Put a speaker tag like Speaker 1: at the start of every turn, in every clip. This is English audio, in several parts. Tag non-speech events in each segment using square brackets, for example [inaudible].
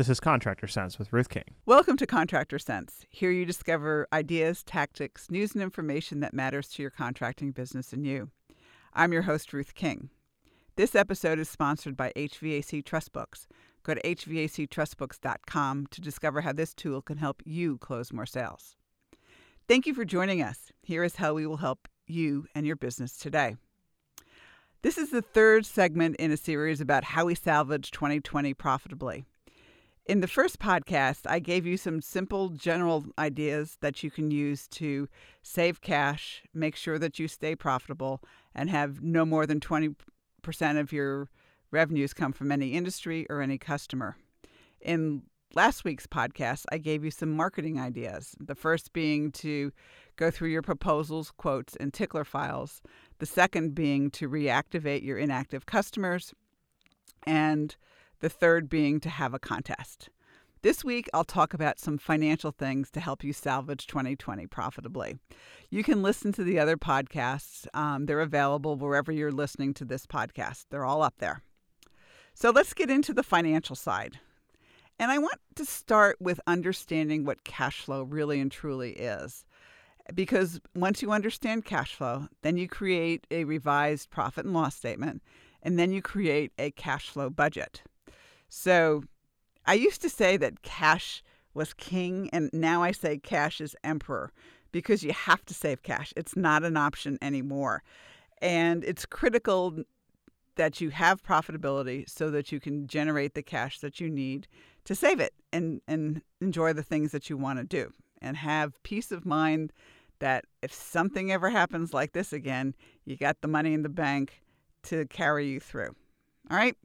Speaker 1: This is Contractor Sense with Ruth King.
Speaker 2: Welcome to Contractor Sense. Here you discover ideas, tactics, news, and information that matters to your contracting business and you. I'm your host, Ruth King. This episode is sponsored by HVAC Trustbooks. Go to hvactrustbooks.com to discover how this tool can help you close more sales. Thank you for joining us. Here is how we will help you and your business today. This is the third segment in a series about how we salvage 2020 profitably. In the first podcast, I gave you some simple general ideas that you can use to save cash, make sure that you stay profitable, and have no more than 20% of your revenues come from any industry or any customer. In last week's podcast, I gave you some marketing ideas. The first being to go through your proposals, quotes, and tickler files. The second being to reactivate your inactive customers. And the third being to have a contest. This week, I'll talk about some financial things to help you salvage 2020 profitably. You can listen to the other podcasts, um, they're available wherever you're listening to this podcast, they're all up there. So let's get into the financial side. And I want to start with understanding what cash flow really and truly is. Because once you understand cash flow, then you create a revised profit and loss statement, and then you create a cash flow budget. So I used to say that cash was king, and now I say cash is emperor because you have to save cash. It's not an option anymore. And it's critical that you have profitability so that you can generate the cash that you need to save it and, and enjoy the things that you want to do and have peace of mind that if something ever happens like this again, you got the money in the bank to carry you through. All right.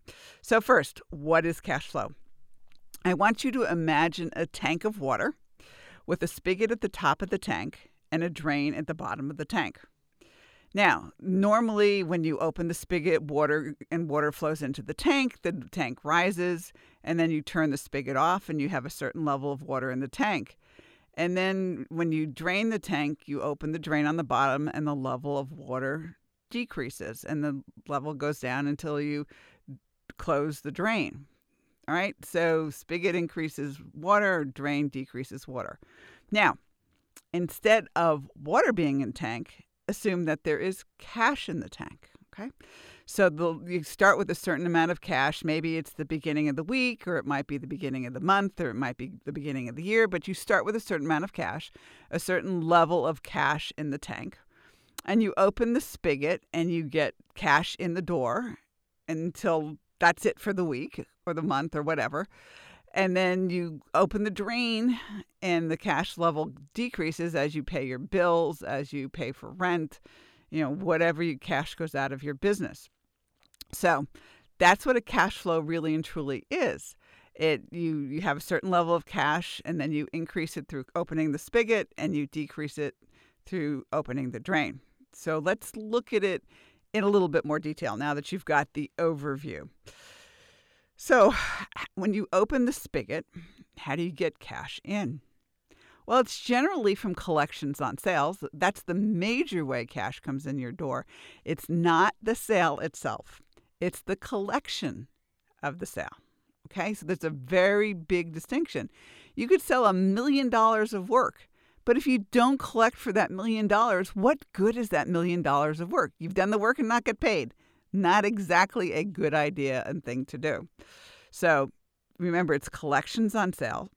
Speaker 2: So, first, what is cash flow? I want you to imagine a tank of water with a spigot at the top of the tank and a drain at the bottom of the tank. Now, normally when you open the spigot, water and water flows into the tank, the tank rises, and then you turn the spigot off and you have a certain level of water in the tank. And then when you drain the tank, you open the drain on the bottom and the level of water decreases and the level goes down until you close the drain. All right, so spigot increases water, drain decreases water. Now, instead of water being in tank, assume that there is cash in the tank. Okay, so the, you start with a certain amount of cash. Maybe it's the beginning of the week, or it might be the beginning of the month, or it might be the beginning of the year, but you start with a certain amount of cash, a certain level of cash in the tank and you open the spigot and you get cash in the door until that's it for the week or the month or whatever. And then you open the drain and the cash level decreases as you pay your bills, as you pay for rent, you know, whatever your cash goes out of your business. So that's what a cash flow really and truly is. It you you have a certain level of cash and then you increase it through opening the spigot and you decrease it through opening the drain. So let's look at it in a little bit more detail now that you've got the overview. So, when you open the spigot, how do you get cash in? Well, it's generally from collections on sales. That's the major way cash comes in your door. It's not the sale itself, it's the collection of the sale. Okay, so there's a very big distinction. You could sell a million dollars of work but if you don't collect for that million dollars, what good is that million dollars of work? You've done the work and not get paid. Not exactly a good idea and thing to do. So remember, it's collections on sale.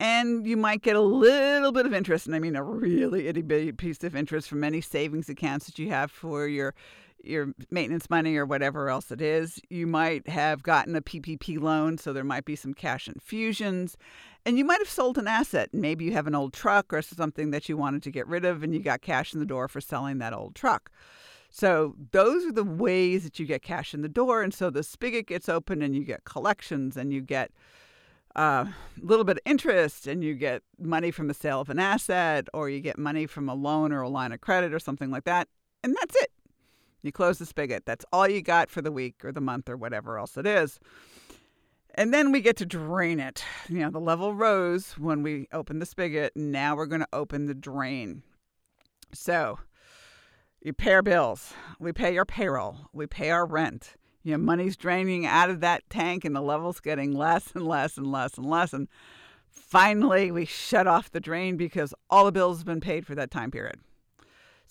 Speaker 2: And you might get a little bit of interest, and I mean a really itty bitty piece of interest from any savings accounts that you have for your your maintenance money or whatever else it is. You might have gotten a PPP loan, so there might be some cash infusions. And you might have sold an asset. Maybe you have an old truck or something that you wanted to get rid of, and you got cash in the door for selling that old truck. So, those are the ways that you get cash in the door. And so the spigot gets open, and you get collections, and you get uh, a little bit of interest, and you get money from the sale of an asset, or you get money from a loan or a line of credit or something like that. And that's it. You close the spigot. That's all you got for the week or the month or whatever else it is. And then we get to drain it. You know, the level rose when we opened the spigot. Now we're going to open the drain. So you pay our bills, we pay our payroll, we pay our rent, You know, money's draining out of that tank and the level's getting less and less and less and less. And finally, we shut off the drain because all the bills have been paid for that time period.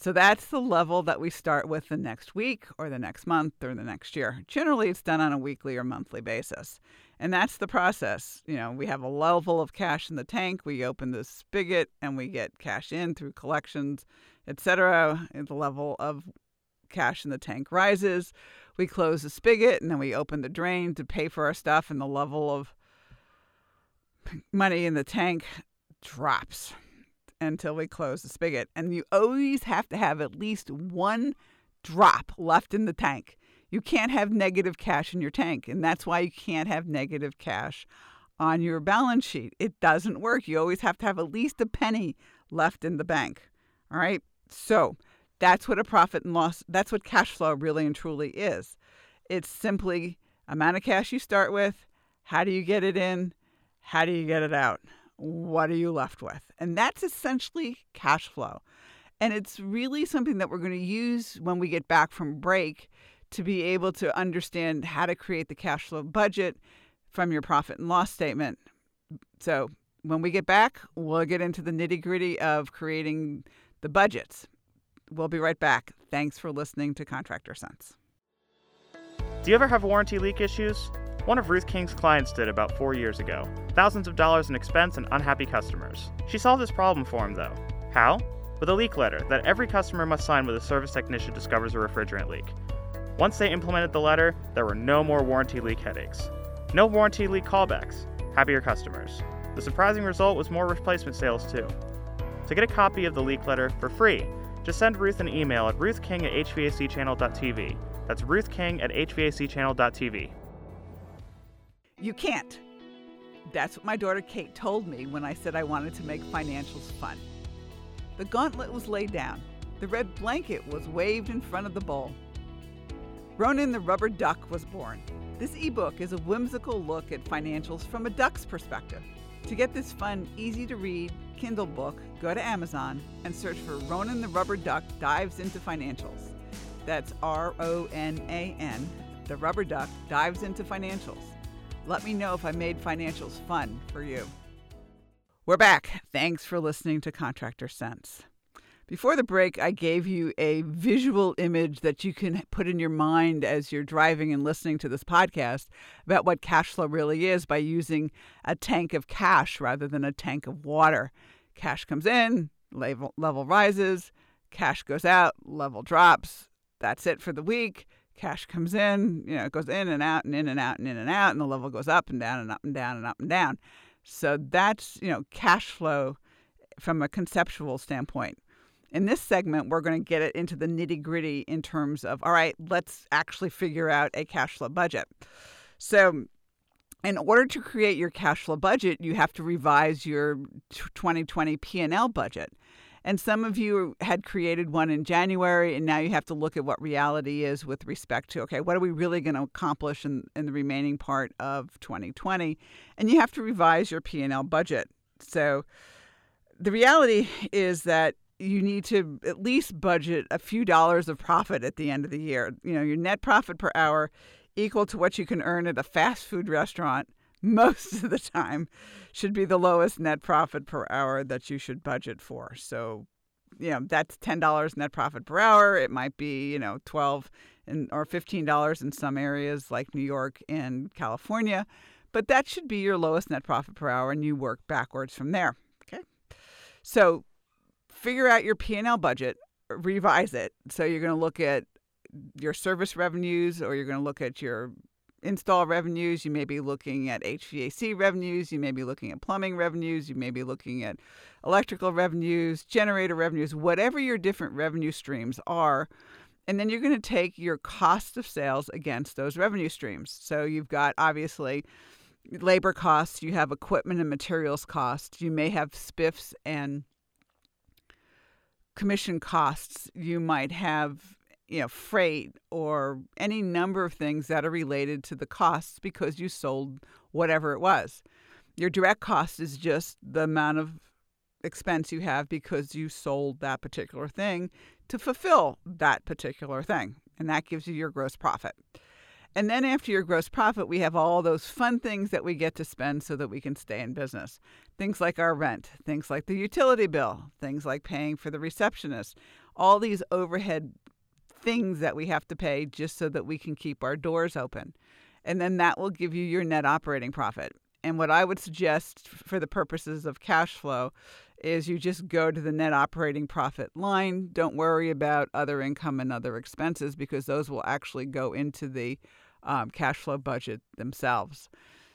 Speaker 2: So that's the level that we start with the next week or the next month or the next year. Generally, it's done on a weekly or monthly basis. And that's the process. You know, we have a level of cash in the tank, we open the spigot and we get cash in through collections, etc. The level of cash in the tank rises. We close the spigot and then we open the drain to pay for our stuff and the level of money in the tank drops until we close the spigot. And you always have to have at least one drop left in the tank. You can't have negative cash in your tank. And that's why you can't have negative cash on your balance sheet. It doesn't work. You always have to have at least a penny left in the bank. All right. So that's what a profit and loss, that's what cash flow really and truly is. It's simply amount of cash you start with. How do you get it in? How do you get it out? What are you left with? And that's essentially cash flow. And it's really something that we're going to use when we get back from break to be able to understand how to create the cash flow budget from your profit and loss statement. So, when we get back, we'll get into the nitty gritty of creating the budgets. We'll be right back. Thanks for listening to Contractor Sense.
Speaker 1: Do you ever have warranty leak issues? One of Ruth King's clients did about four years ago. Thousands of dollars in expense and unhappy customers. She solved this problem for him, though. How? With a leak letter that every customer must sign when a service technician discovers a refrigerant leak. Once they implemented the letter, there were no more warranty leak headaches. No warranty leak callbacks. Happier customers. The surprising result was more replacement sales, too. To get a copy of the leak letter for free, just send Ruth an email at ruthking at hvacchannel.tv. That's ruthking at hvacchannel.tv.
Speaker 2: You can't. That's what my daughter Kate told me when I said I wanted to make financials fun. The gauntlet was laid down. The red blanket was waved in front of the bowl. Ronan the Rubber Duck was born. This ebook is a whimsical look at financials from a duck's perspective. To get this fun, easy to read Kindle book, go to Amazon and search for Ronan the Rubber Duck Dives into Financials. That's R O N A N. The Rubber Duck Dives into Financials. Let me know if I made financials fun for you. We're back. Thanks for listening to Contractor Sense. Before the break, I gave you a visual image that you can put in your mind as you're driving and listening to this podcast about what cash flow really is by using a tank of cash rather than a tank of water. Cash comes in, level, level rises, cash goes out, level drops. That's it for the week cash comes in, you know, it goes in and out and in and out and in and out, and the level goes up and down and up and down and up and down. So that's, you know, cash flow from a conceptual standpoint. In this segment, we're going to get it into the nitty gritty in terms of, all right, let's actually figure out a cash flow budget. So, in order to create your cash flow budget, you have to revise your 2020 P&L budget. And some of you had created one in January, and now you have to look at what reality is with respect to okay, what are we really going to accomplish in, in the remaining part of 2020? And you have to revise your P&L budget. So the reality is that you need to at least budget a few dollars of profit at the end of the year. You know, your net profit per hour equal to what you can earn at a fast food restaurant [laughs] most of the time should be the lowest net profit per hour that you should budget for. So, you know, that's $10 net profit per hour. It might be, you know, 12 and, or $15 in some areas like New York and California. But that should be your lowest net profit per hour and you work backwards from there. Okay. So figure out your P&L budget, revise it. So you're going to look at your service revenues or you're going to look at your install revenues, you may be looking at HVAC revenues, you may be looking at plumbing revenues, you may be looking at electrical revenues, generator revenues, whatever your different revenue streams are. And then you're going to take your cost of sales against those revenue streams. So you've got obviously labor costs, you have equipment and materials costs, you may have spiffs and commission costs, you might have you know, freight or any number of things that are related to the costs because you sold whatever it was. Your direct cost is just the amount of expense you have because you sold that particular thing to fulfill that particular thing. And that gives you your gross profit. And then after your gross profit, we have all those fun things that we get to spend so that we can stay in business. Things like our rent, things like the utility bill, things like paying for the receptionist, all these overhead things that we have to pay just so that we can keep our doors open. And then that will give you your net operating profit. And what I would suggest for the purposes of cash flow is you just go to the net operating profit line. Don't worry about other income and other expenses because those will actually go into the um, cash flow budget themselves.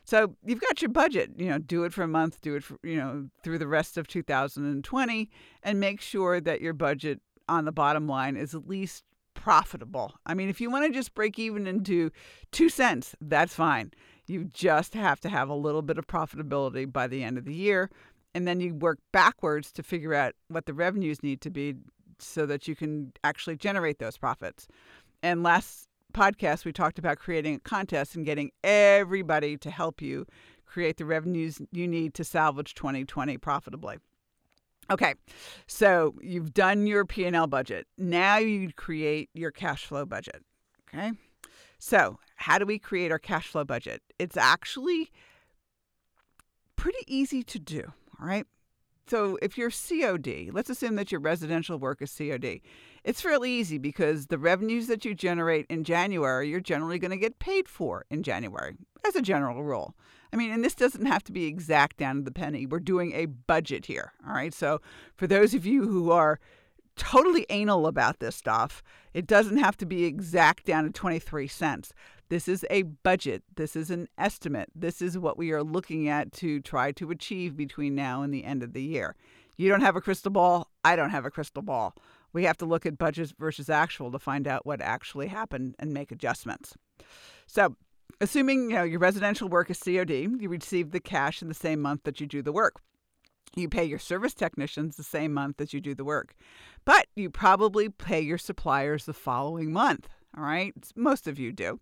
Speaker 2: So you've got your budget, you know, do it for a month, do it for, you know, through the rest of 2020 and make sure that your budget on the bottom line is at least profitable. I mean, if you want to just break even into 2 cents, that's fine. You just have to have a little bit of profitability by the end of the year. And then you work backwards to figure out what the revenues need to be so that you can actually generate those profits. And last podcast, we talked about creating a contest and getting everybody to help you create the revenues you need to salvage 2020 profitably. Okay, so you've done your P&L budget. Now you create your cash flow budget. Okay, so how do we create our cash flow budget? It's actually pretty easy to do. All right. So if you're COD, let's assume that your residential work is COD. It's fairly easy because the revenues that you generate in January, you're generally going to get paid for in January, as a general rule. I mean, and this doesn't have to be exact down to the penny. We're doing a budget here. All right. So for those of you who are totally anal about this stuff, it doesn't have to be exact down to 23 cents. This is a budget. This is an estimate. This is what we are looking at to try to achieve between now and the end of the year. You don't have a crystal ball. I don't have a crystal ball. We have to look at budgets versus actual to find out what actually happened and make adjustments. So, assuming you know your residential work is COD, you receive the cash in the same month that you do the work. You pay your service technicians the same month as you do the work, but you probably pay your suppliers the following month. All right. Most of you do.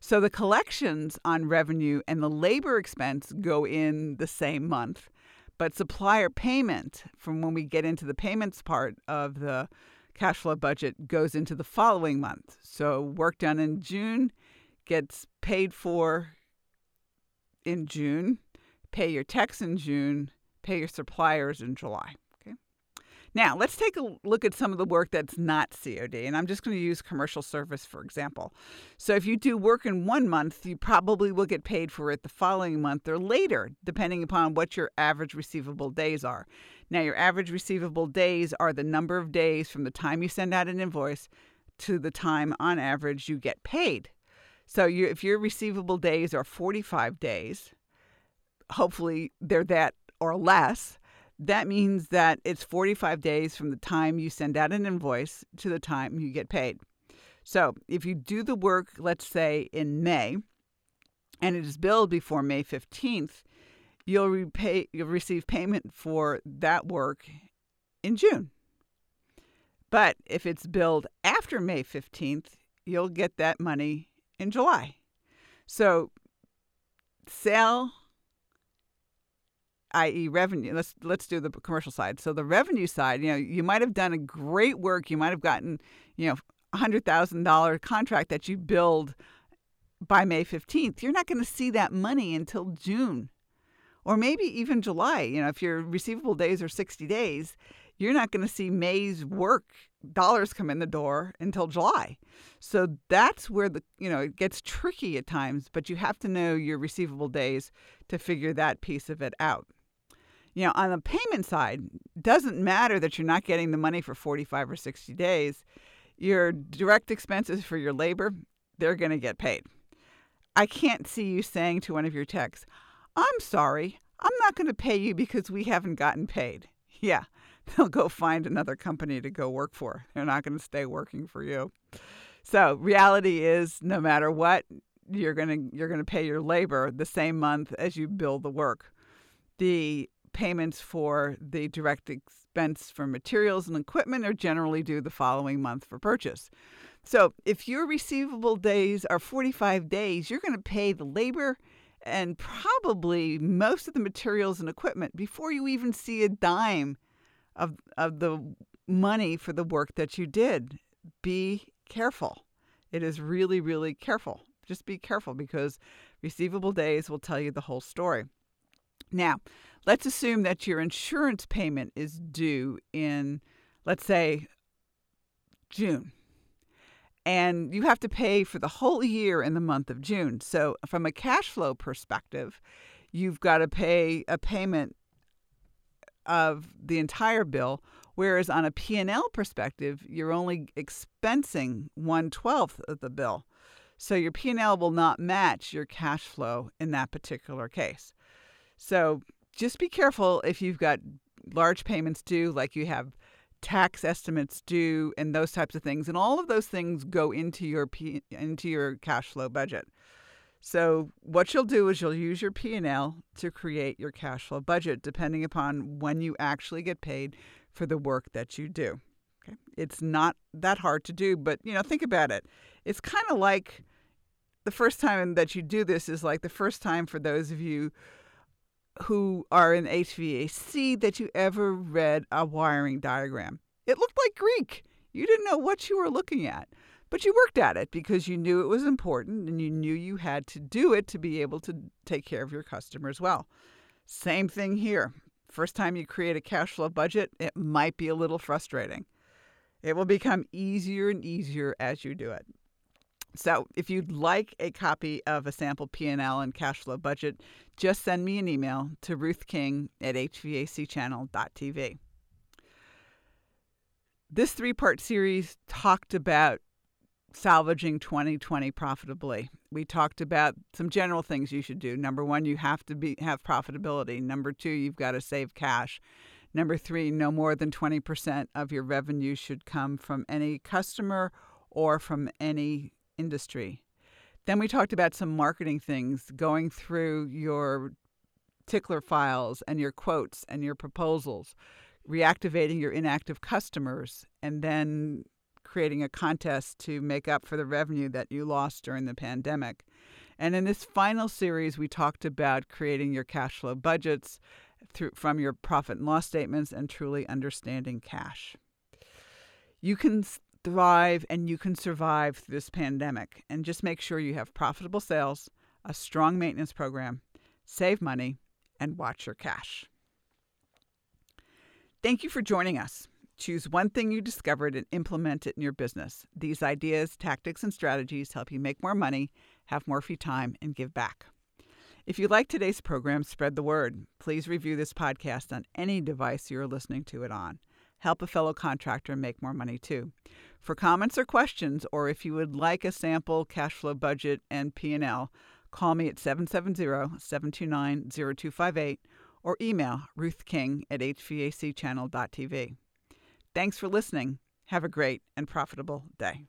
Speaker 2: So the collections on revenue and the labor expense go in the same month. But supplier payment, from when we get into the payments part of the cash flow budget, goes into the following month. So work done in June gets paid for in June, pay your techs in June, pay your suppliers in July. Now, let's take a look at some of the work that's not COD, and I'm just going to use commercial service for example. So, if you do work in one month, you probably will get paid for it the following month or later, depending upon what your average receivable days are. Now, your average receivable days are the number of days from the time you send out an invoice to the time on average you get paid. So, you, if your receivable days are 45 days, hopefully they're that or less that means that it's 45 days from the time you send out an invoice to the time you get paid. So if you do the work, let's say in May, and it is billed before May 15th, you'll repay you'll receive payment for that work in June. But if it's billed after May 15th, you'll get that money in July. So sell i.e., revenue. Let's let's do the commercial side. So the revenue side, you know, you might have done a great work. You might have gotten, you know, a hundred thousand dollar contract that you billed by May fifteenth. You're not going to see that money until June, or maybe even July. You know, if your receivable days are sixty days, you're not going to see May's work dollars come in the door until July. So that's where the you know it gets tricky at times, but you have to know your receivable days to figure that piece of it out you know, on the payment side, doesn't matter that you're not getting the money for 45 or 60 days. Your direct expenses for your labor, they're going to get paid. I can't see you saying to one of your techs, I'm sorry, I'm not going to pay you because we haven't gotten paid. Yeah, [laughs] they'll go find another company to go work for. They're not going to stay working for you. So, reality is no matter what, you're going to you're going to pay your labor the same month as you bill the work. The payments for the direct expense for materials and equipment are generally due the following month for purchase. So if your receivable days are 45 days, you're going to pay the labor and probably most of the materials and equipment before you even see a dime of, of the money for the work that you did. Be careful. It is really, really careful. just be careful because receivable days will tell you the whole story. Now, let's assume that your insurance payment is due in, let's say, June. And you have to pay for the whole year in the month of June. So, from a cash flow perspective, you've got to pay a payment of the entire bill whereas on a p&l perspective you're only expensing one twelfth of the bill. So your p&l will not match your cash flow in that particular case. So just be careful if you've got large payments due like you have tax estimates due and those types of things and all of those things go into your P- into your cash flow budget so what you'll do is you'll use your P&L to create your cash flow budget depending upon when you actually get paid for the work that you do. Okay? It's not that hard to do, but you know, think about it. It's kind of like the first time that you do this is like the first time for those of you who are in HVAC that you ever read a wiring diagram. It looked like Greek. You didn't know what you were looking at. But you worked at it because you knew it was important and you knew you had to do it to be able to take care of your customers well. Same thing here. First time you create a cash flow budget, it might be a little frustrating. It will become easier and easier as you do it. So, if you'd like a copy of a sample P&L and cash flow budget, just send me an email to ruthking at hvacchannel.tv. This three part series talked about salvaging 2020 profitably. We talked about some general things you should do. Number 1, you have to be have profitability. Number 2, you've got to save cash. Number 3, no more than 20% of your revenue should come from any customer or from any industry. Then we talked about some marketing things, going through your tickler files and your quotes and your proposals, reactivating your inactive customers, and then creating a contest to make up for the revenue that you lost during the pandemic. And in this final series, we talked about creating your cash flow budgets through, from your profit and loss statements and truly understanding cash. You can thrive and you can survive through this pandemic. And just make sure you have profitable sales, a strong maintenance program, save money, and watch your cash. Thank you for joining us. Choose one thing you discovered and implement it in your business. These ideas, tactics, and strategies help you make more money, have more free time, and give back. If you like today's program, spread the word. Please review this podcast on any device you're listening to it on. Help a fellow contractor make more money too. For comments or questions, or if you would like a sample cash flow budget and P&L, call me at 770-729-0258 or email ruthking at hvacchannel.tv. Thanks for listening. Have a great and profitable day.